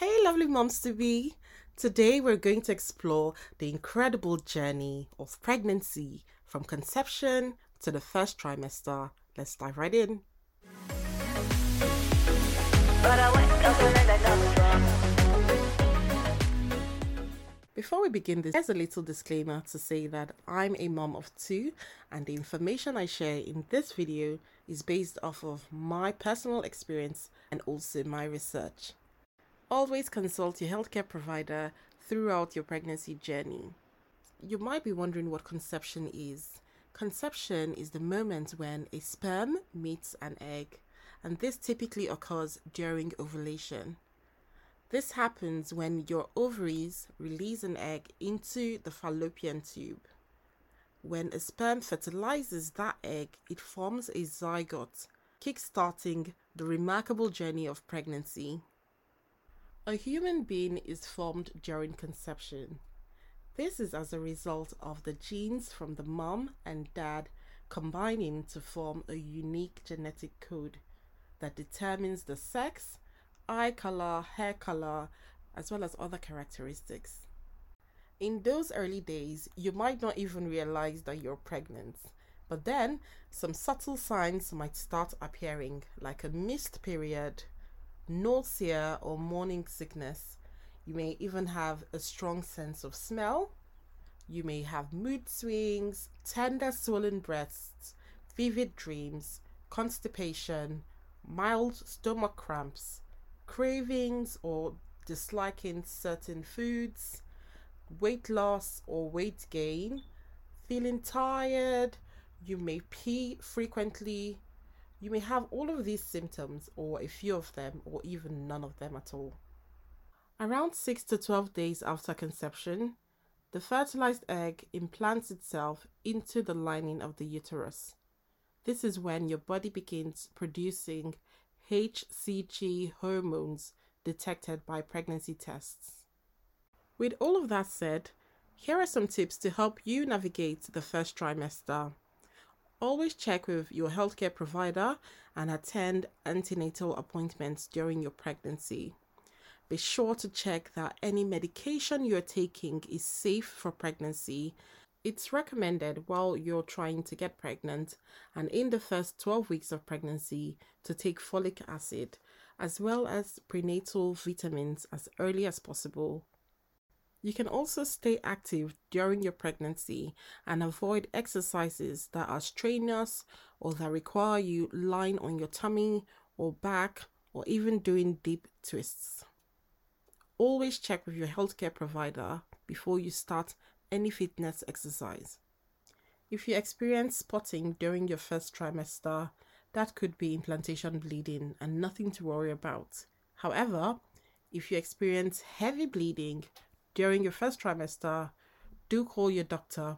Hey, lovely moms to be. Today, we're going to explore the incredible journey of pregnancy from conception to the first trimester. Let's dive right in. Before we begin this, there's a little disclaimer to say that I'm a mom of two, and the information I share in this video is based off of my personal experience and also my research. Always consult your healthcare provider throughout your pregnancy journey. You might be wondering what conception is. Conception is the moment when a sperm meets an egg, and this typically occurs during ovulation. This happens when your ovaries release an egg into the fallopian tube. When a sperm fertilizes that egg, it forms a zygote, kickstarting the remarkable journey of pregnancy. A human being is formed during conception. This is as a result of the genes from the mom and dad combining to form a unique genetic code that determines the sex, eye color, hair color, as well as other characteristics. In those early days, you might not even realize that you're pregnant, but then some subtle signs might start appearing, like a missed period, nausea, or morning sickness. You may even have a strong sense of smell. You may have mood swings, tender swollen breasts, vivid dreams, constipation, mild stomach cramps, cravings or disliking certain foods, weight loss or weight gain, feeling tired, you may pee frequently, you may have all of these symptoms, or a few of them, or even none of them at all. Around 6 to 12 days after conception, the fertilized egg implants itself into the lining of the uterus. This is when your body begins producing HCG hormones detected by pregnancy tests. With all of that said, here are some tips to help you navigate the first trimester. Always check with your healthcare provider and attend antenatal appointments during your pregnancy. Be sure to check that any medication you're taking is safe for pregnancy. It's recommended while you're trying to get pregnant and in the first 12 weeks of pregnancy to take folic acid as well as prenatal vitamins as early as possible you can also stay active during your pregnancy and avoid exercises that are strenuous or that require you lying on your tummy or back or even doing deep twists. Always check with your healthcare provider before you start any fitness exercise. If you experience spotting during your first trimester, that could be implantation bleeding and nothing to worry about. However, if you experience heavy bleeding, during your first trimester, do call your doctor.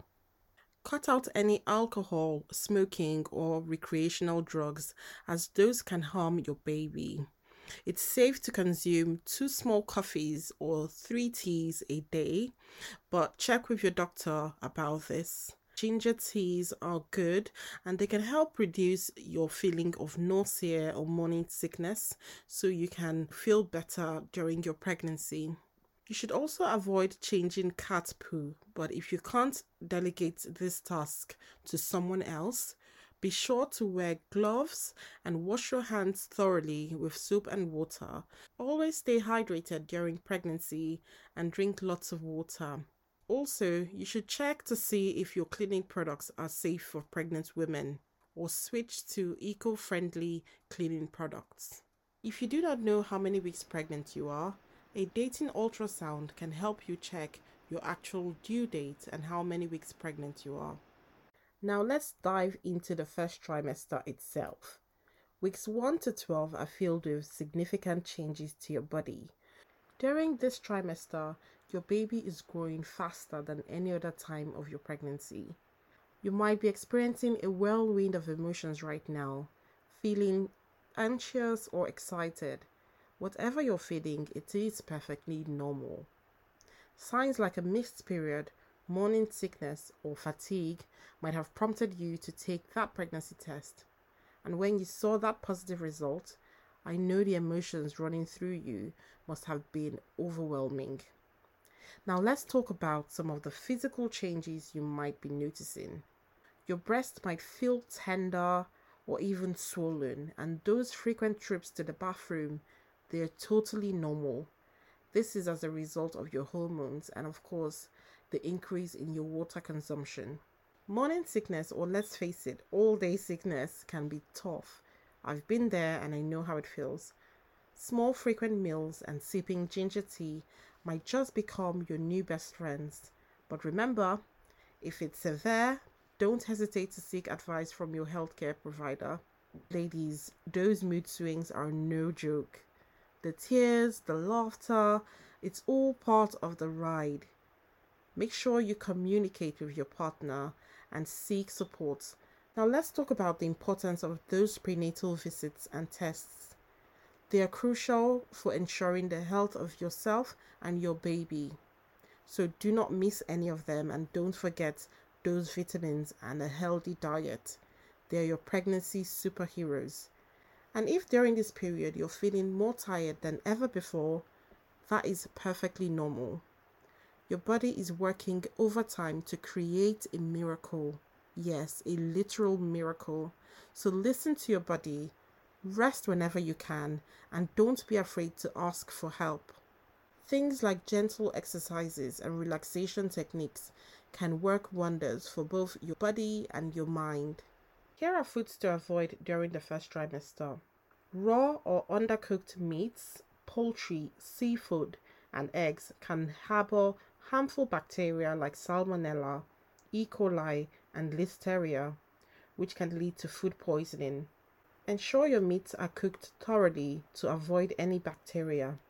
Cut out any alcohol, smoking, or recreational drugs, as those can harm your baby. It's safe to consume two small coffees or three teas a day, but check with your doctor about this. Ginger teas are good and they can help reduce your feeling of nausea or morning sickness so you can feel better during your pregnancy. You should also avoid changing cat poo, but if you can't delegate this task to someone else, be sure to wear gloves and wash your hands thoroughly with soap and water. Always stay hydrated during pregnancy and drink lots of water. Also, you should check to see if your cleaning products are safe for pregnant women or switch to eco friendly cleaning products. If you do not know how many weeks pregnant you are, a dating ultrasound can help you check your actual due date and how many weeks pregnant you are. Now let's dive into the first trimester itself. Weeks 1 to 12 are filled with significant changes to your body. During this trimester, your baby is growing faster than any other time of your pregnancy. You might be experiencing a whirlwind of emotions right now, feeling anxious or excited, Whatever you're feeling, it is perfectly normal. Signs like a missed period, morning sickness, or fatigue might have prompted you to take that pregnancy test. And when you saw that positive result, I know the emotions running through you must have been overwhelming. Now, let's talk about some of the physical changes you might be noticing. Your breast might feel tender or even swollen, and those frequent trips to the bathroom, they're totally normal. This is as a result of your hormones and, of course, the increase in your water consumption. Morning sickness, or let's face it, all day sickness can be tough. I've been there and I know how it feels. Small frequent meals and sipping ginger tea might just become your new best friends. But remember, if it's severe, don't hesitate to seek advice from your healthcare provider. Ladies, those mood swings are no joke. The tears, the laughter, it's all part of the ride. Make sure you communicate with your partner and seek support. Now, let's talk about the importance of those prenatal visits and tests. They are crucial for ensuring the health of yourself and your baby. So, do not miss any of them and don't forget those vitamins and a healthy diet. They are your pregnancy superheroes. And if during this period you're feeling more tired than ever before, that is perfectly normal. Your body is working overtime to create a miracle. Yes, a literal miracle. So listen to your body, rest whenever you can, and don't be afraid to ask for help. Things like gentle exercises and relaxation techniques can work wonders for both your body and your mind. Here are foods to avoid during the first trimester raw or undercooked meats, poultry, seafood, and eggs can harbor harmful bacteria like Salmonella, E. coli, and Listeria, which can lead to food poisoning. Ensure your meats are cooked thoroughly to avoid any bacteria.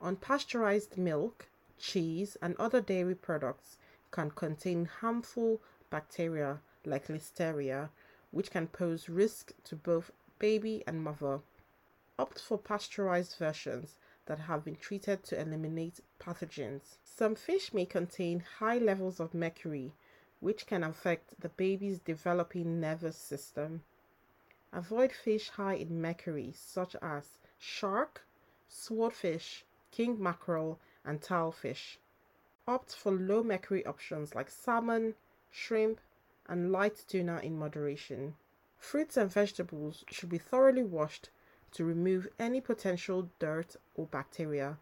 Unpasteurized milk, cheese, and other dairy products can contain harmful bacteria like Listeria, which can pose risk to both baby and mother. Opt for pasteurized versions that have been treated to eliminate pathogens. Some fish may contain high levels of mercury, which can affect the baby's developing nervous system. Avoid fish high in mercury, such as shark, swordfish, king mackerel, and tilefish. Opt for low mercury options like salmon, shrimp, and light tuna in moderation. Fruits and vegetables should be thoroughly washed to remove any potential dirt or bacteria.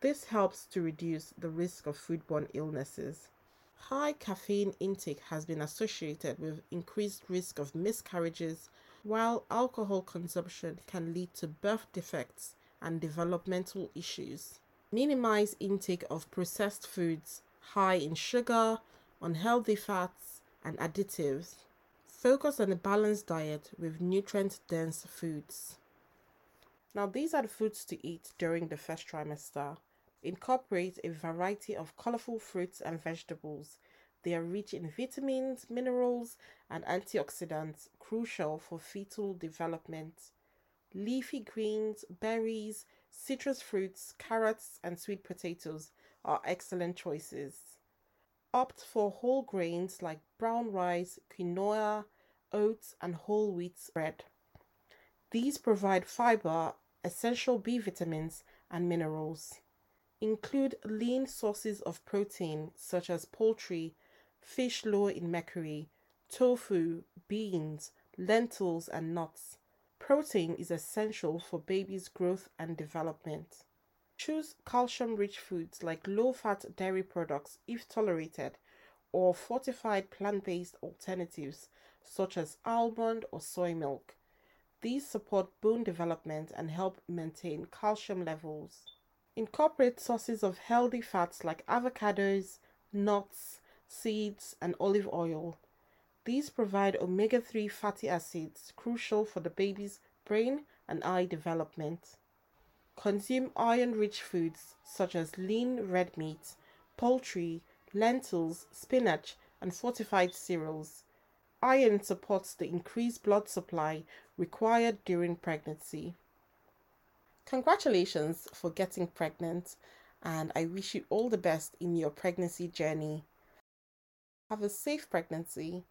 This helps to reduce the risk of foodborne illnesses. High caffeine intake has been associated with increased risk of miscarriages, while alcohol consumption can lead to birth defects and developmental issues. Minimize intake of processed foods high in sugar, unhealthy fats, and additives. Focus on a balanced diet with nutrient dense foods. Now, these are the foods to eat during the first trimester. Incorporate a variety of colorful fruits and vegetables. They are rich in vitamins, minerals, and antioxidants crucial for fetal development. Leafy greens, berries, citrus fruits, carrots, and sweet potatoes are excellent choices. Opt for whole grains like brown rice, quinoa, oats, and whole wheat bread. These provide fiber essential B vitamins, and minerals. Include lean sources of protein such as poultry, fish low in mercury, tofu, beans, lentils, and nuts. Protein is essential for baby's growth and development. Choose calcium rich foods like low fat dairy products if tolerated, or fortified plant based alternatives such as almond or soy milk. These support bone development and help maintain calcium levels. Incorporate sources of healthy fats like avocados, nuts, seeds, and olive oil. These provide omega 3 fatty acids crucial for the baby's brain and eye development. Consume iron rich foods such as lean red meat, poultry, lentils, spinach, and fortified cereals. Iron supports the increased blood supply required during pregnancy. Congratulations for getting pregnant, and I wish you all the best in your pregnancy journey. Have a safe pregnancy.